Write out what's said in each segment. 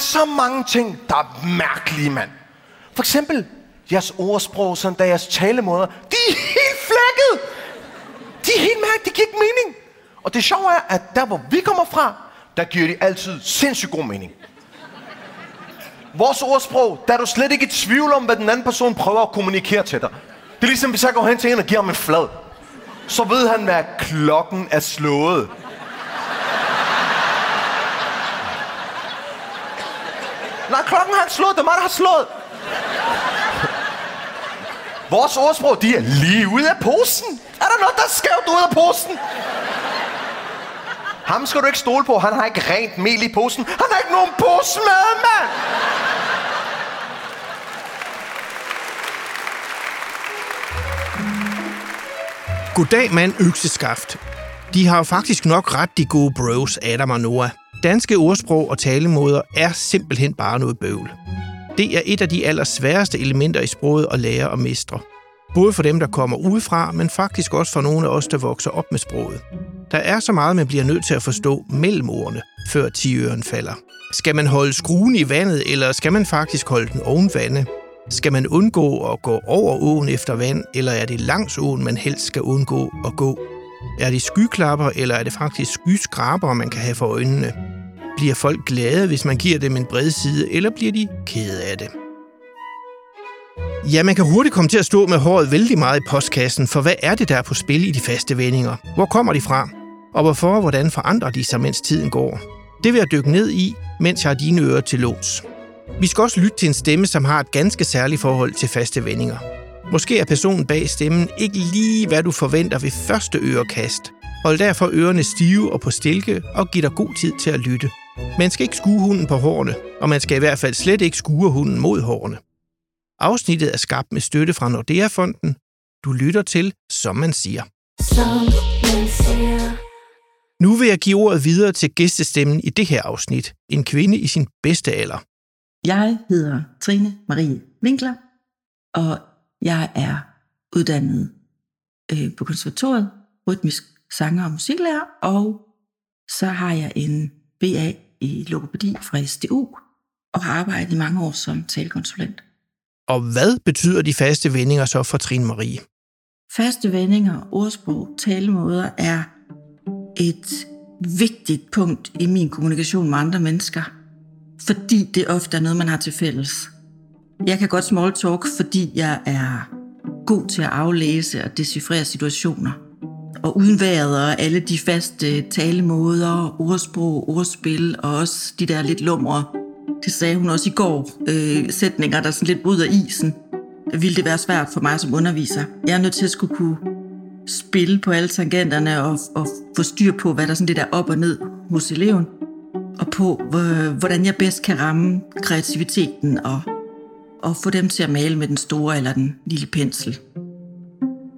så mange ting, der er mærkelige, mand. For eksempel jeres ordsprog, sådan der jeres talemåder, de er helt flækket. De er helt mærkelige, det giver ikke mening. Og det sjove er, at der hvor vi kommer fra, der giver de altid sindssygt god mening. Vores ordsprog, der er du slet ikke i tvivl om, hvad den anden person prøver at kommunikere til dig. Det er ligesom, hvis jeg går hen til en og giver ham en flad. Så ved han, hvad klokken er slået. Nej, klokken har slået. Det er mig, der har slået. Vores ordsprog, de er lige ude af posen. Er der noget, der er skævt ud af posen? Ham skal du ikke stole på. Han har ikke rent mel i posen. Han har ikke nogen pose med, mand! Goddag mand økseskaft. De har jo faktisk nok ret de gode bros, Adam og Noah. Danske ordsprog og talemåder er simpelthen bare noget bøvl. Det er et af de allersværeste elementer i sproget at lære og mestre. Både for dem, der kommer udefra, men faktisk også for nogle af os, der vokser op med sproget. Der er så meget, man bliver nødt til at forstå mellem ordene, før tiøren falder. Skal man holde skruen i vandet, eller skal man faktisk holde den oven vande? Skal man undgå at gå over åen efter vand, eller er det langs åen, man helst skal undgå at gå? Er det skyklapper, eller er det faktisk skyskraber, man kan have for øjnene? Bliver folk glade, hvis man giver dem en bred side, eller bliver de kede af det? Ja, man kan hurtigt komme til at stå med håret vældig meget i postkassen, for hvad er det, der er på spil i de faste vendinger? Hvor kommer de fra? Og hvorfor og hvordan forandrer de sig, mens tiden går? Det vil jeg dykke ned i, mens jeg har dine ører til låns. Vi skal også lytte til en stemme, som har et ganske særligt forhold til faste vendinger. Måske er personen bag stemmen ikke lige, hvad du forventer ved første ørekast. Hold derfor ørerne stive og på stilke og giv dig god tid til at lytte. Man skal ikke skue hunden på hårene, og man skal i hvert fald slet ikke skue hunden mod hårene. Afsnittet er skabt med støtte fra Nordea-fonden. Du lytter til, som man siger. Som man siger. Nu vil jeg give ordet videre til gæstestemmen i det her afsnit. En kvinde i sin bedste alder. Jeg hedder Trine Marie Winkler, og jeg er uddannet øh, på konservatoriet, rytmisk sanger og musiklærer, og så har jeg en BA i logopædi fra SDU, og har arbejdet i mange år som talekonsulent. Og hvad betyder de faste vendinger så for Trine Marie? Faste vendinger, ordsprog, talemåder er et vigtigt punkt i min kommunikation med andre mennesker, fordi det ofte er noget, man har til fælles. Jeg kan godt small talk, fordi jeg er god til at aflæse og decifrere situationer. Og uden vejret og alle de faste talemåder, ordsprog, ordspil og også de der lidt lumre, det sagde hun også i går, øh, sætninger, der sådan lidt bryder isen, ville det være svært for mig som underviser. Jeg er nødt til at skulle kunne spille på alle tangenterne og, og få styr på, hvad der sådan det der op og ned hos eleven, og på, hvordan jeg bedst kan ramme kreativiteten og, og få dem til at male med den store eller den lille pensel.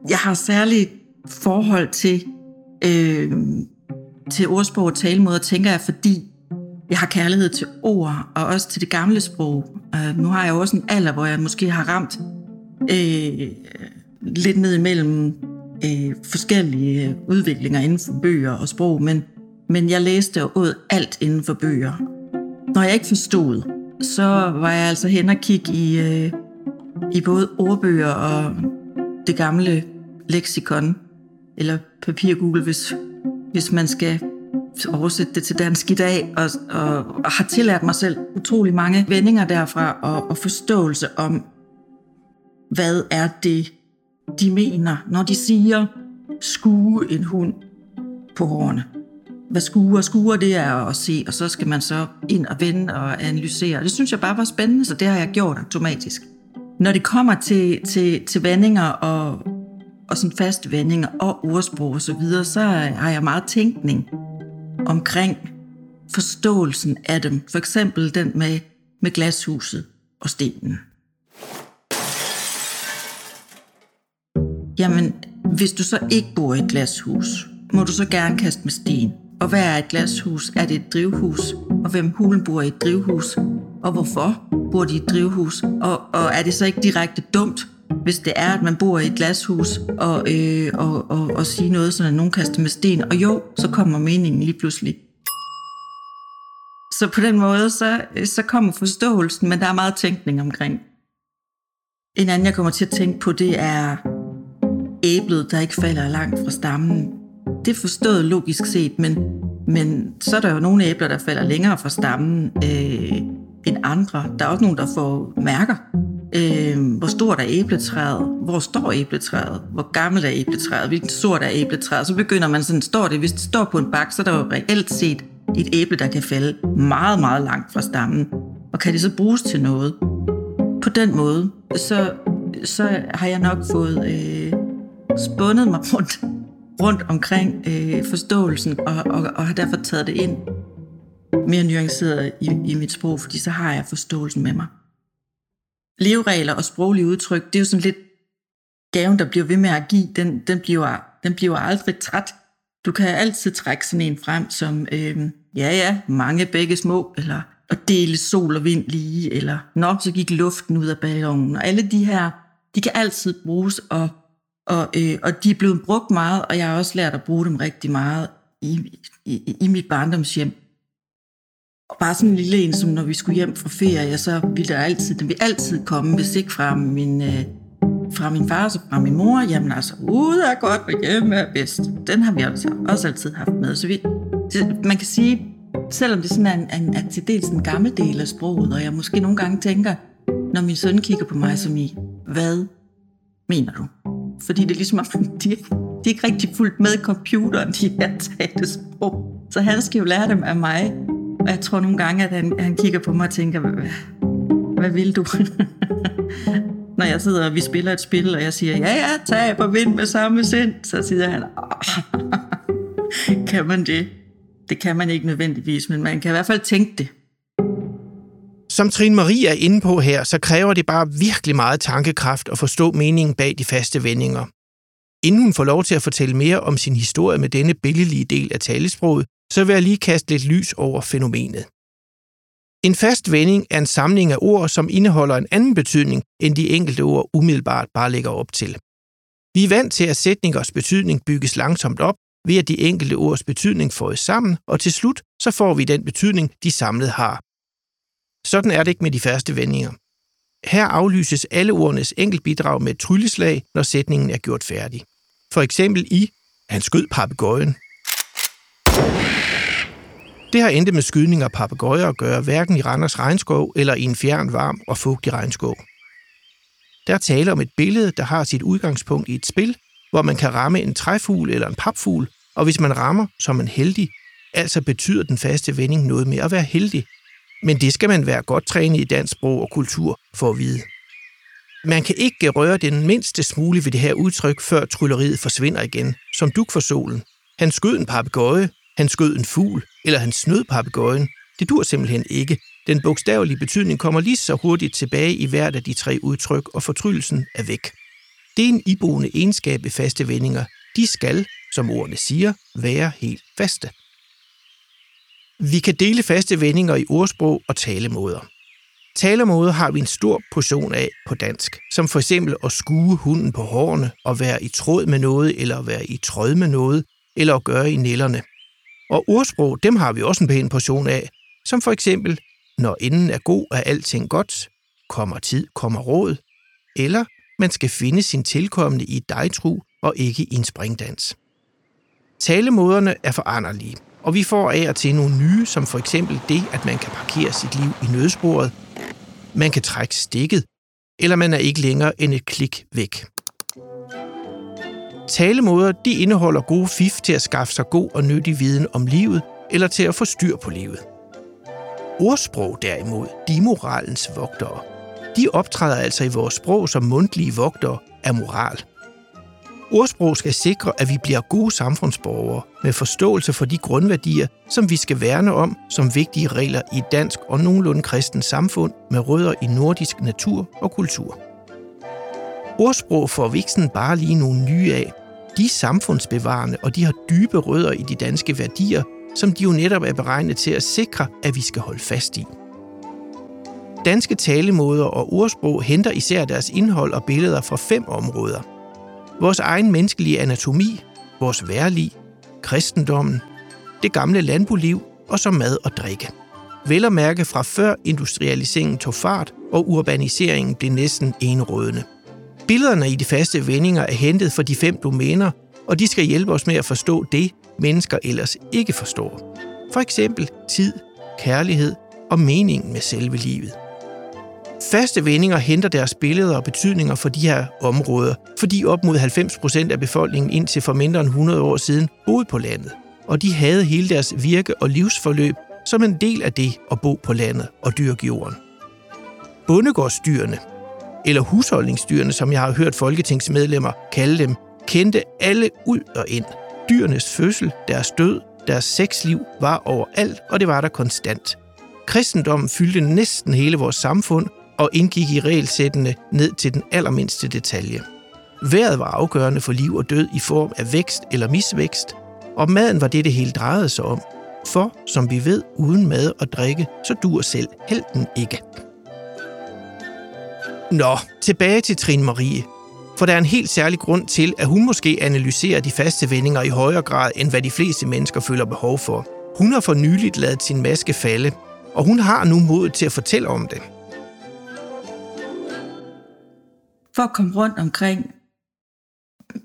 Jeg har særligt forhold til, øh, til ordsprog og talemåder, tænker jeg, fordi jeg har kærlighed til ord, og også til det gamle sprog. Øh, nu har jeg også en alder, hvor jeg måske har ramt øh, lidt ned imellem øh, forskellige udviklinger inden for bøger og sprog, men, men jeg læste og åd alt inden for bøger. Når jeg ikke forstod, så var jeg altså hen og kigge i, øh, i både ordbøger og det gamle leksikon, eller papir-Google, hvis, hvis man skal oversætte det til dansk i dag, og, og, og har tillært mig selv utrolig mange vendinger derfra, og, og forståelse om, hvad er det, de mener, når de siger, skue en hund på hårene. Hvad skue og skue det er at se, og så skal man så ind og vende og analysere. Det synes jeg bare var spændende, så det har jeg gjort automatisk. Når det kommer til, til, til vendinger og, og sådan faste vendinger og ordsprog og så videre, så har jeg meget tænkning omkring forståelsen af dem. For eksempel den med, med glashuset og stenen. Jamen, hvis du så ikke bor i et glashus, må du så gerne kaste med sten. Og hvad er et glashus? Er det et drivhus? Og hvem hulen bor i et drivhus? Og hvorfor bor de i et drivhus? Og, og er det så ikke direkte dumt, hvis det er, at man bor i et glashus, og, øh, og, og, og sige noget, sådan at nogen kaster med sten? Og jo, så kommer meningen lige pludselig. Så på den måde, så, øh, så kommer forståelsen, men der er meget tænkning omkring. En anden, jeg kommer til at tænke på, det er æblet, der ikke falder langt fra stammen. Det er forstået logisk set, men, men så er der jo nogle æbler, der falder længere fra stammen øh, end andre. Der er også nogle, der får mærker. Øh, hvor stort er æbletræet? Hvor står æbletræet? Hvor gammelt er æbletræet? Hvilken sort er æbletræet? Så begynder man sådan, står det, hvis det står på en bak, så er der jo reelt set et æble, der kan falde meget, meget langt fra stammen. Og kan det så bruges til noget? På den måde, så, så har jeg nok fået øh, spundet mig rundt, rundt omkring øh, forståelsen, og, og, og har derfor taget det ind mere nuanceret i, i mit sprog, fordi så har jeg forståelsen med mig. Leveregler og sproglige udtryk, det er jo sådan lidt gaven, der bliver ved med at give, den, den, bliver, den bliver aldrig træt. Du kan altid trække sådan en frem som, øh, ja ja, mange begge små, eller at dele sol og vind lige, eller nå, så gik luften ud af ballonen. Og alle de her, de kan altid bruges, og, og, øh, og de er blevet brugt meget, og jeg har også lært at bruge dem rigtig meget i, i, i mit barndomshjem. Og bare sådan en lille en, som når vi skulle hjem fra ferie, så ville der altid, den ville altid komme, hvis ikke fra min, øh, fra min far, så fra min mor, jamen altså, ud er godt, og hjemme er bedst. Den har vi altså også altid haft med. Så vi, man kan sige, selvom det sådan er, en, en, er til dels en gammel del af sproget, og jeg måske nogle gange tænker, når min søn kigger på mig som i, hvad mener du? Fordi det er ligesom, at de, de er ikke rigtig fuldt med computeren, de her talte sprog. Så han skal jo lære dem af mig. Og jeg tror nogle gange, at han, han kigger på mig og tænker, hvad, hvad vil du? Når jeg sidder og vi spiller et spil, og jeg siger, ja, ja, tab og vind med samme sind, så siger han, kan man det? Det kan man ikke nødvendigvis, men man kan i hvert fald tænke det. Som Trine Marie er inde på her, så kræver det bare virkelig meget tankekraft at forstå meningen bag de faste vendinger. Inden hun får lov til at fortælle mere om sin historie med denne billedlige del af talesproget, så vil jeg lige kaste lidt lys over fænomenet. En fast vending er en samling af ord, som indeholder en anden betydning, end de enkelte ord umiddelbart bare lægger op til. Vi er vant til, at sætningers betydning bygges langsomt op, ved at de enkelte ords betydning fås sammen, og til slut så får vi den betydning, de samlet har. Sådan er det ikke med de faste vendinger. Her aflyses alle ordenes enkeltbidrag med et trylleslag, når sætningen er gjort færdig. For eksempel i, han skød papegøjen. Det har intet med skydning af papegøjer at gøre, hverken i Randers regnskov eller i en fjern, varm og fugtig regnskov. Der er tale om et billede, der har sit udgangspunkt i et spil, hvor man kan ramme en træfugl eller en papfugl, og hvis man rammer, så er man heldig. Altså betyder den faste vending noget med at være heldig. Men det skal man være godt trænet i dansk sprog og kultur for at vide. Man kan ikke røre den mindste smule ved det her udtryk, før trylleriet forsvinder igen, som duk for solen. Han skød en papegøje, han skød en fugl, eller han snød papegøjen. Det dur simpelthen ikke. Den bogstavelige betydning kommer lige så hurtigt tilbage i hvert af de tre udtryk, og fortryllelsen er væk. Det er en iboende egenskab ved faste vendinger. De skal, som ordene siger, være helt faste. Vi kan dele faste vendinger i ordsprog og talemåder. Talemåder har vi en stor portion af på dansk, som for eksempel at skue hunden på hårene og være i tråd med noget, eller være i tråd med noget, eller at gøre i nellerne og ordsprog, dem har vi også en pæn portion af, som for eksempel, når inden er god, er alting godt, kommer tid, kommer råd, eller man skal finde sin tilkommende i et dejtru og ikke i en springdans. Talemåderne er foranderlige, og vi får af og til nogle nye, som for eksempel det, at man kan parkere sit liv i nødsporet, man kan trække stikket, eller man er ikke længere end et klik væk. Talemåder de indeholder gode fif til at skaffe sig god og nyttig viden om livet, eller til at få styr på livet. Ordsprog derimod, de er moralens vogtere. De optræder altså i vores sprog som mundtlige vogtere af moral. Ordsprog skal sikre, at vi bliver gode samfundsborgere med forståelse for de grundværdier, som vi skal værne om som vigtige regler i et dansk og nogenlunde kristen samfund med rødder i nordisk natur og kultur. Ordsprog får viksen bare lige nogle nye af. De er samfundsbevarende, og de har dybe rødder i de danske værdier, som de jo netop er beregnet til at sikre, at vi skal holde fast i. Danske talemåder og ordsprog henter især deres indhold og billeder fra fem områder. Vores egen menneskelige anatomi, vores værlig, kristendommen, det gamle landboliv og så mad og drikke. Vel at mærke fra før industrialiseringen tog fart, og urbaniseringen blev næsten enrådende. Billederne i de faste vendinger er hentet fra de fem domæner, og de skal hjælpe os med at forstå det, mennesker ellers ikke forstår. For eksempel tid, kærlighed og meningen med selve livet. Faste vendinger henter deres billeder og betydninger for de her områder, fordi op mod 90% af befolkningen indtil for mindre end 100 år siden boede på landet. Og de havde hele deres virke og livsforløb som en del af det at bo på landet og dyrke jorden. Bondegårdsdyrene, eller husholdningsdyrene, som jeg har hørt folketingsmedlemmer kalde dem, kendte alle ud og ind. Dyrenes fødsel, deres død, deres sexliv var overalt, og det var der konstant. Kristendommen fyldte næsten hele vores samfund og indgik i regelsættene ned til den allermindste detalje. Vejret var afgørende for liv og død i form af vækst eller misvækst, og maden var det, det hele drejede sig om. For, som vi ved, uden mad og drikke, så dur selv helten ikke. Nå, tilbage til Trine Marie. For der er en helt særlig grund til, at hun måske analyserer de faste vendinger i højere grad, end hvad de fleste mennesker føler behov for. Hun har for nyligt lavet sin maske falde, og hun har nu mod til at fortælle om det. For at komme rundt omkring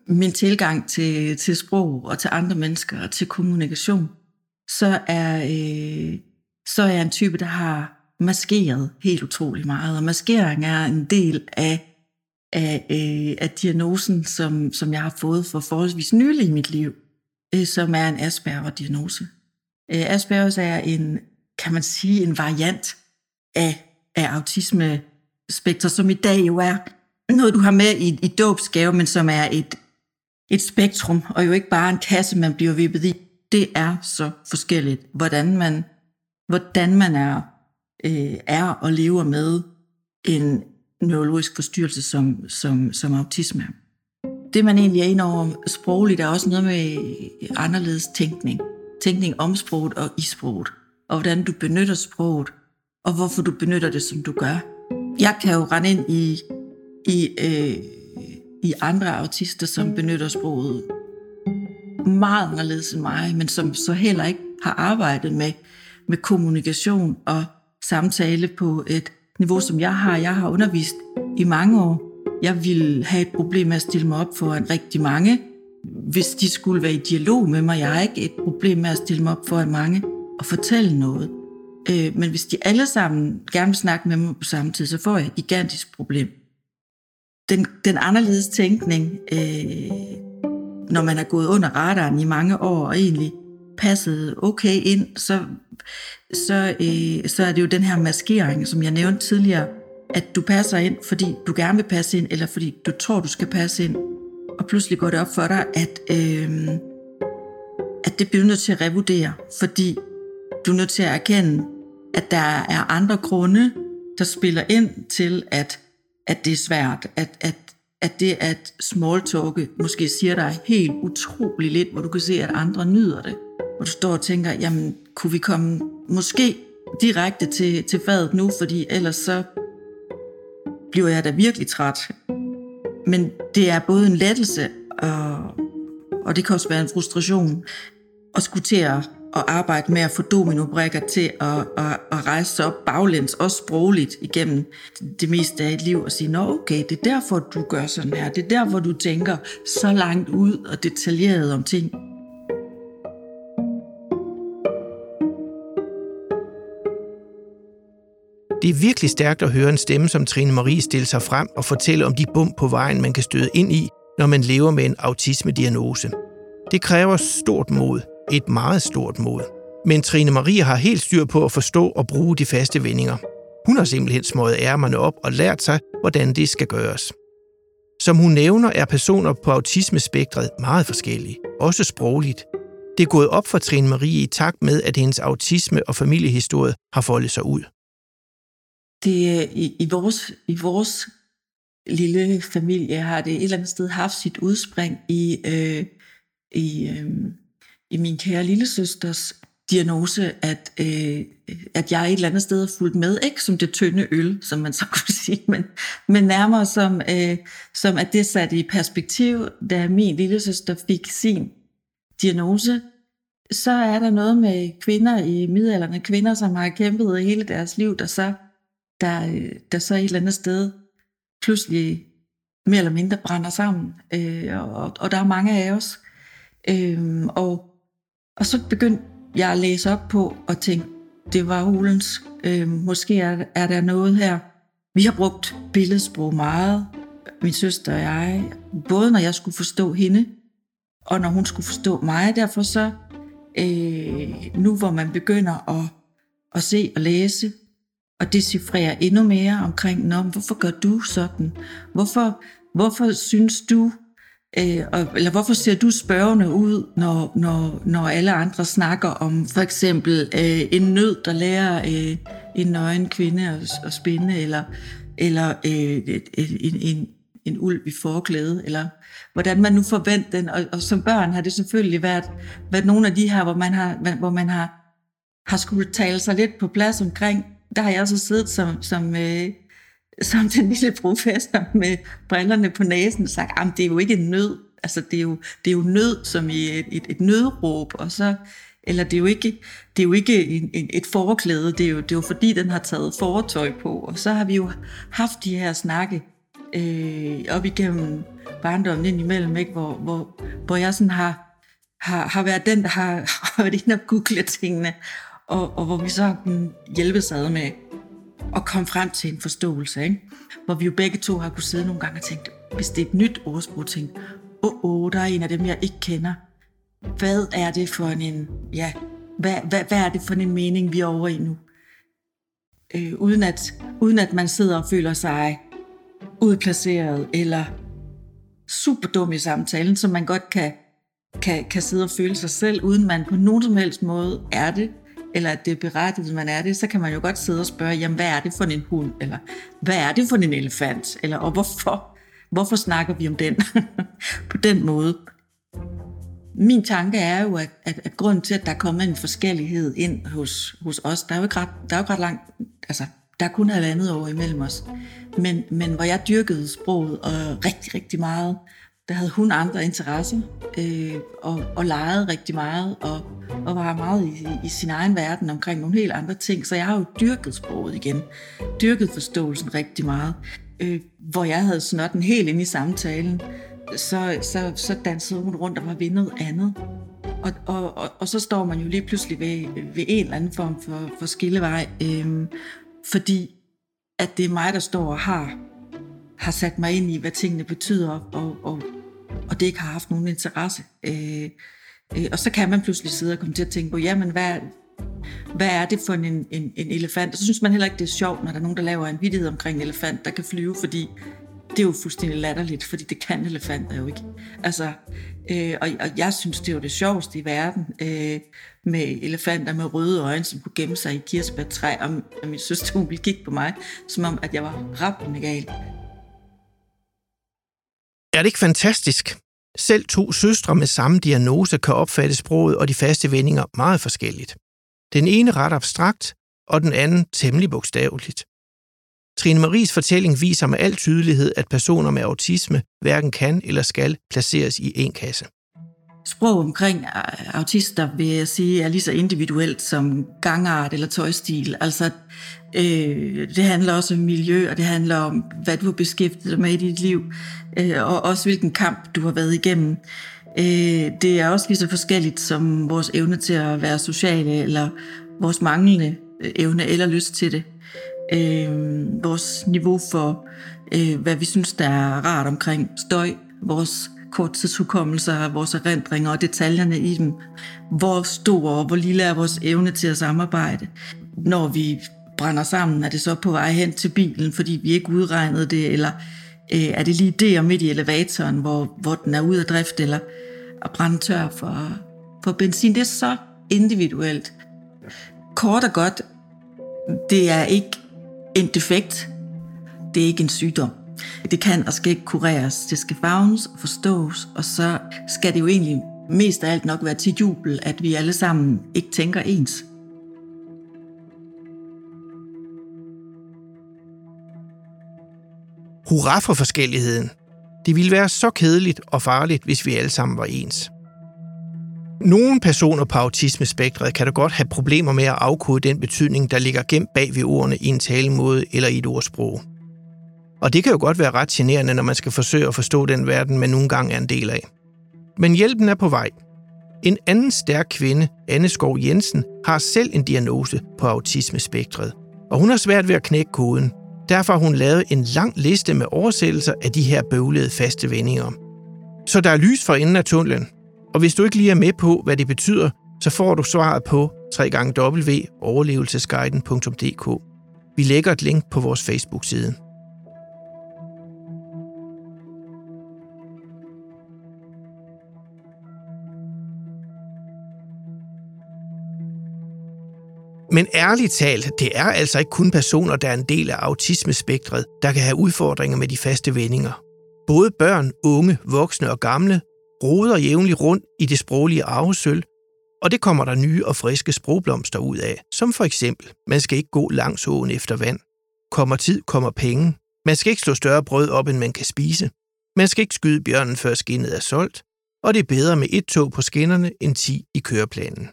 min tilgang til, til sprog og til andre mennesker og til kommunikation, så er, øh, så er jeg en type, der har maskeret helt utrolig meget. Og maskering er en del af, af, øh, af diagnosen, som, som jeg har fået for forholdsvis nylig i mit liv, øh, som er en Asperger-diagnose. Øh, Aspergers er en, kan man sige, en variant af, af autisme-spektrum, som i dag jo er noget, du har med i, i dåbsgave, men som er et, et spektrum, og jo ikke bare en kasse, man bliver vippet i. Det er så forskelligt, hvordan man, hvordan man er øh, er og lever med en neurologisk forstyrrelse som, som, som autisme. Det man egentlig er inde over sprogligt er også noget med anderledes tænkning. Tænkning om sproget og i sproget. Og hvordan du benytter sproget, og hvorfor du benytter det, som du gør. Jeg kan jo rende ind i, i, øh, i andre autister, som benytter sproget meget anderledes end mig, men som så heller ikke har arbejdet med, med kommunikation og samtale på et niveau, som jeg har. Jeg har undervist i mange år. Jeg vil have et problem med at stille mig op for en rigtig mange, hvis de skulle være i dialog med mig. Jeg har ikke et problem med at stille mig op for en mange og fortælle noget. Øh, men hvis de alle sammen gerne vil snakke med mig på samme tid, så får jeg et gigantisk problem. Den, den anderledes tænkning, øh, når man er gået under radaren i mange år og egentlig passet okay ind, så, så, øh, så er det jo den her maskering, som jeg nævnte tidligere, at du passer ind, fordi du gerne vil passe ind, eller fordi du tror, du skal passe ind. Og pludselig går det op for dig, at, øh, at det bliver nødt til at revurdere, fordi du er nødt til at erkende, at der er andre grunde, der spiller ind til, at, at det er svært, at, at, at det at smalltalke måske siger dig helt utrolig lidt, hvor du kan se, at andre nyder det hvor du står og tænker, jamen, kunne vi komme måske direkte til, til fadet nu, fordi ellers så bliver jeg da virkelig træt. Men det er både en lettelse, og, og det kan også være en frustration, at skulle til at, at arbejde med at få dominobrikker til at, at, at rejse sig op baglæns, også sprogligt igennem det meste af et liv, og sige, nå okay, det er derfor, du gør sådan her, det er derfor, du tænker så langt ud og detaljeret om ting. Det er virkelig stærkt at høre en stemme som Trine Marie stille sig frem og fortælle om de bump på vejen, man kan støde ind i, når man lever med en autisme-diagnose. Det kræver stort mod. Et meget stort mod. Men Trine Marie har helt styr på at forstå og bruge de faste vendinger. Hun har simpelthen smået ærmerne op og lært sig, hvordan det skal gøres. Som hun nævner, er personer på autismespektret meget forskellige, også sprogligt. Det er gået op for Trine Marie i takt med, at hendes autisme og familiehistorie har foldet sig ud det, øh, i, i, vores, i vores lille familie har det et eller andet sted haft sit udspring i, øh, i, øh, i min kære lillesøsters diagnose, at, øh, at jeg et eller andet sted har fulgt med, ikke? Som det tynde øl, som man så kunne sige, men, men nærmere som, øh, som at det satte i perspektiv, da min lillesøster fik sin diagnose, så er der noget med kvinder i middelalderne, kvinder, som har kæmpet hele deres liv, der så, der, øh, der så et eller andet sted pludselig mere eller mindre brænder sammen. Øh, og, og der er mange af os. Øh, og, og så begyndte jeg at læse op på og tænke, det var hulens. Øh, måske er, er der noget her. Vi har brugt billedsprog meget, min søster og jeg, både når jeg skulle forstå hende, og når hun skulle forstå mig. Derfor så, øh, nu hvor man begynder at, at se og læse, og decifrere endnu mere omkring, Nå, hvorfor gør du sådan? Hvorfor, hvorfor synes du, øh, eller hvorfor ser du spørgende ud, når, når, når alle andre snakker om for eksempel øh, en nød, der lærer øh, en nøgen kvinde at, at spinde, eller, eller øh, en, en, en ulv i forklæde, eller hvordan man nu forventer den. Og, og som børn har det selvfølgelig været, været nogle af de her, hvor man har, hvor man har, har skulle tale sig lidt på plads omkring. Der har jeg så siddet som, som, øh, som den lille professor med brillerne på næsen og sagt, at det er jo ikke en nød. Altså, det er jo, det er jo nød som i et, et, et nødråb, og så, eller det er jo ikke, det er jo ikke en, en, et forklæde, det er, jo, det er jo fordi, den har taget fortøj på. Og så har vi jo haft de her snakke øh, op igennem barndommen indimellem, ikke? Hvor, hvor, hvor jeg sådan har, har, har været den, der har, har været inde og google tingene, og, og hvor vi så har kunnet hjælpe ad med at komme frem til en forståelse. Ikke? Hvor vi jo begge to har kunnet sidde nogle gange og tænkt, hvis det er et nyt ordsprog, tænkt, åh, oh, oh, der er en af dem, jeg ikke kender. Hvad er det for en, ja, hvad, hvad, hvad er det for en mening, vi er over i nu? Øh, uden, at, uden at man sidder og føler sig udplaceret eller super dum i samtalen, som man godt kan, kan, kan sidde og føle sig selv, uden man på nogen som helst måde er det, eller at det er berettiget, man er det, så kan man jo godt sidde og spørge, jamen hvad er det for en hund, eller hvad er det for en elefant, eller og hvorfor, hvorfor snakker vi om den på den måde. Min tanke er jo, at, at, at grunden til, at der er kommet en forskellighed ind hos, hos os, der er jo ikke ret, der er jo ikke ret langt, altså der er kun halvandet år imellem os. Men, men hvor jeg dyrkede sproget og rigtig, rigtig meget, der havde hun andre interesser øh, og, og legede rigtig meget og, og var meget i, i sin egen verden omkring nogle helt andre ting. Så jeg har jo dyrket sproget igen. Dyrket forståelsen rigtig meget. Øh, hvor jeg havde snotten helt ind i samtalen, så, så, så dansede hun rundt og var ved noget andet. Og, og, og, og så står man jo lige pludselig ved, ved en eller anden form for, for skillevej. Øh, fordi at det er mig, der står og har, har sat mig ind i, hvad tingene betyder, og, og, og det ikke har haft nogen interesse. Øh, øh, og så kan man pludselig sidde og komme til at tænke på, jamen hvad, hvad er det for en, en, en elefant? Og så synes man heller ikke, det er sjovt, når der er nogen, der laver en vidighed omkring en elefant, der kan flyve, fordi det er jo fuldstændig latterligt, fordi det kan elefanter jo ikke. Altså, øh, og, og jeg synes, det er jo det sjoveste i verden, øh, med elefanter med røde øjne, som kunne gemme sig i kirsebærtræ, og, og min søster, hun ville kigge på mig, som om, at jeg var rappende gal. Er det ikke fantastisk? Selv to søstre med samme diagnose kan opfatte sproget og de faste vendinger meget forskelligt. Den ene ret abstrakt, og den anden temmelig bogstaveligt. Trine Maries fortælling viser med al tydelighed, at personer med autisme hverken kan eller skal placeres i en kasse. Sprog omkring autister, vil jeg sige, er lige så individuelt som gangart eller tøjstil. Altså, øh, det handler også om miljø, og det handler om, hvad du har beskæftiget dig med i dit liv, øh, og også hvilken kamp du har været igennem. Øh, det er også lige så forskelligt som vores evne til at være sociale, eller vores manglende øh, evne eller lyst til det øh, vores niveau for, øh, hvad vi synes, der er rart omkring støj, vores korttidshukommelser, vores erindringer og detaljerne i dem. Hvor stor og hvor lille er vores evne til at samarbejde. Når vi brænder sammen, er det så på vej hen til bilen, fordi vi ikke udregnede det, eller øh, er det lige der midt i elevatoren, hvor, hvor den er ude af drift, eller at brænde tør for, for benzin. Det er så individuelt. Kort og godt, det er ikke en defekt, det er ikke en sygdom. Det kan og skal ikke kureres. Det skal fagnes og forstås, og så skal det jo egentlig mest af alt nok være til jubel, at vi alle sammen ikke tænker ens. Hurra for forskelligheden. Det ville være så kedeligt og farligt, hvis vi alle sammen var ens. Nogle personer på autismespektret kan da godt have problemer med at afkode den betydning, der ligger gemt bag ved ordene i en talemåde eller i et ordsprog. Og det kan jo godt være ret generende, når man skal forsøge at forstå den verden, man nogle gange er en del af. Men hjælpen er på vej. En anden stærk kvinde, Anne Skov Jensen, har selv en diagnose på autismespektret, og hun har svært ved at knække koden. Derfor har hun lavet en lang liste med oversættelser af de her bøvlede faste vendinger. Så der er lys for enden af tunnelen, og hvis du ikke lige er med på, hvad det betyder, så får du svaret på www.overlevelsesguiden.dk. Vi lægger et link på vores Facebook-side. Men ærligt talt, det er altså ikke kun personer, der er en del af autismespektret, der kan have udfordringer med de faste vendinger. Både børn, unge, voksne og gamle roder jævnligt rundt i det sproglige arvesøl, og det kommer der nye og friske sprogblomster ud af, som for eksempel, man skal ikke gå langs åen efter vand. Kommer tid, kommer penge. Man skal ikke slå større brød op, end man kan spise. Man skal ikke skyde bjørnen, før skinnet er solgt. Og det er bedre med et tog på skinnerne end 10 i køreplanen.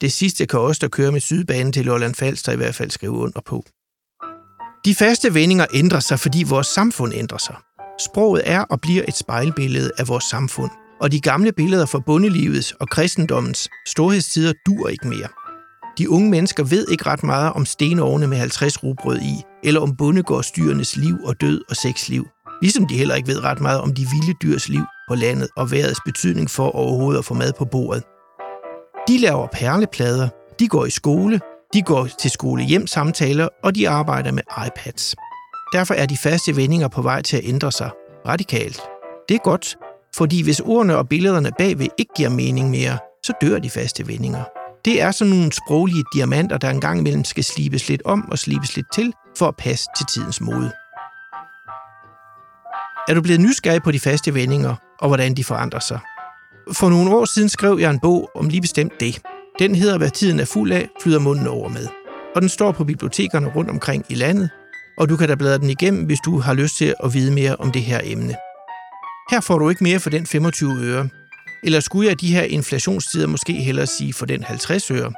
Det sidste kan også der kører med sydbanen til Lolland Falster i hvert fald skrive under på. De faste vendinger ændrer sig, fordi vores samfund ændrer sig. Sproget er og bliver et spejlbillede af vores samfund, og de gamle billeder fra bundelivets og kristendommens storhedstider dur ikke mere. De unge mennesker ved ikke ret meget om stenovne med 50 rugbrød i, eller om bondegårdsdyrenes liv og død og sexliv. Ligesom de heller ikke ved ret meget om de vilde dyrs liv på landet og vejrets betydning for overhovedet at få mad på bordet. De laver perleplader, de går i skole, de går til skole hjem samtaler, og de arbejder med iPads. Derfor er de faste vendinger på vej til at ændre sig radikalt. Det er godt, fordi hvis ordene og billederne bagved ikke giver mening mere, så dør de faste vendinger. Det er sådan nogle sproglige diamanter, der engang imellem skal slibes lidt om og slibes lidt til, for at passe til tidens mode. Er du blevet nysgerrig på de faste vendinger, og hvordan de forandrer sig? For nogle år siden skrev jeg en bog om lige bestemt det. Den hedder Hvad tiden er fuld af, flyder munden over med. Og den står på bibliotekerne rundt omkring i landet, og du kan da bladre den igennem, hvis du har lyst til at vide mere om det her emne. Her får du ikke mere for den 25 øre. Eller skulle jeg de her inflationstider måske hellere sige for den 50 øre?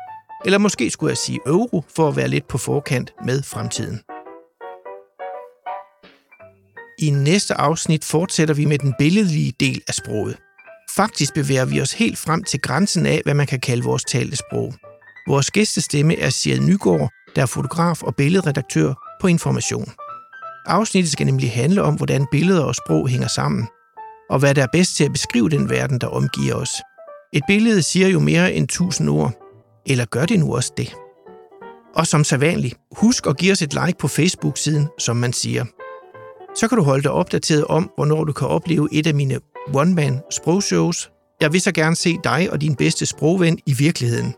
Eller måske skulle jeg sige euro for at være lidt på forkant med fremtiden. I næste afsnit fortsætter vi med den billedlige del af sproget. Faktisk bevæger vi os helt frem til grænsen af, hvad man kan kalde vores talesprog. Vores gæstestemme er Sjæl Nygaard, der er fotograf og billedredaktør på Information. Afsnittet skal nemlig handle om, hvordan billeder og sprog hænger sammen, og hvad der er bedst til at beskrive den verden, der omgiver os. Et billede siger jo mere end tusind ord, eller gør det nu også det? Og som sædvanligt, husk at give os et like på Facebook-siden, som man siger. Så kan du holde dig opdateret om, hvornår du kan opleve et af mine one-man sprogshows. Jeg vil så gerne se dig og din bedste sprogven i virkeligheden.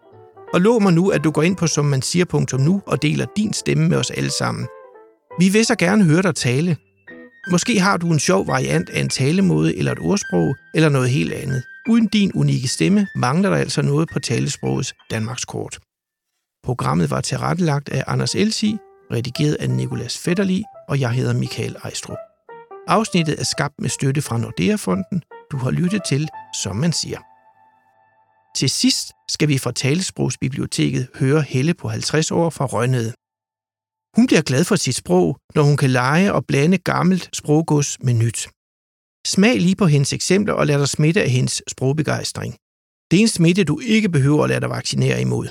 Og lov mig nu, at du går ind på som man siger.nu og deler din stemme med os alle sammen. Vi vil så gerne høre dig tale. Måske har du en sjov variant af en talemåde eller et ordsprog eller noget helt andet. Uden din unikke stemme mangler der altså noget på talesprogets Danmarks kort. Programmet var tilrettelagt af Anders Elsi, redigeret af Nikolas Fetterli, og jeg hedder Michael Ejstrup. Afsnittet er skabt med støtte fra Nordea-fonden. Du har lyttet til, som man siger. Til sidst skal vi fra Talesprogsbiblioteket høre Helle på 50 år fra Rønnede. Hun bliver glad for sit sprog, når hun kan lege og blande gammelt sproggods med nyt. Smag lige på hendes eksempler og lad dig smitte af hendes sprogbegejstring. Det er en smitte, du ikke behøver at lade dig vaccinere imod.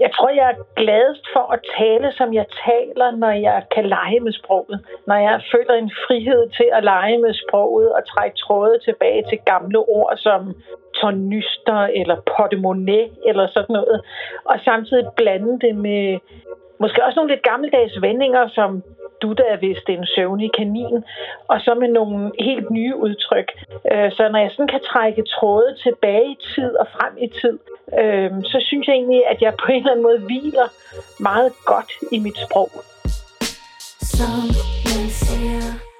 Jeg tror, jeg er gladest for at tale, som jeg taler, når jeg kan lege med sproget. Når jeg føler en frihed til at lege med sproget og trække tråde tilbage til gamle ord som tornyster eller portemonnaie eller sådan noget. Og samtidig blande det med måske også nogle lidt gammeldags vendinger, som du der vist en søvnig kanin, og så med nogle helt nye udtryk. Øh, så når jeg sådan kan trække tråde tilbage i tid og frem i tid, øh, så synes jeg egentlig, at jeg på en eller anden måde hviler meget godt i mit sprog. Som man siger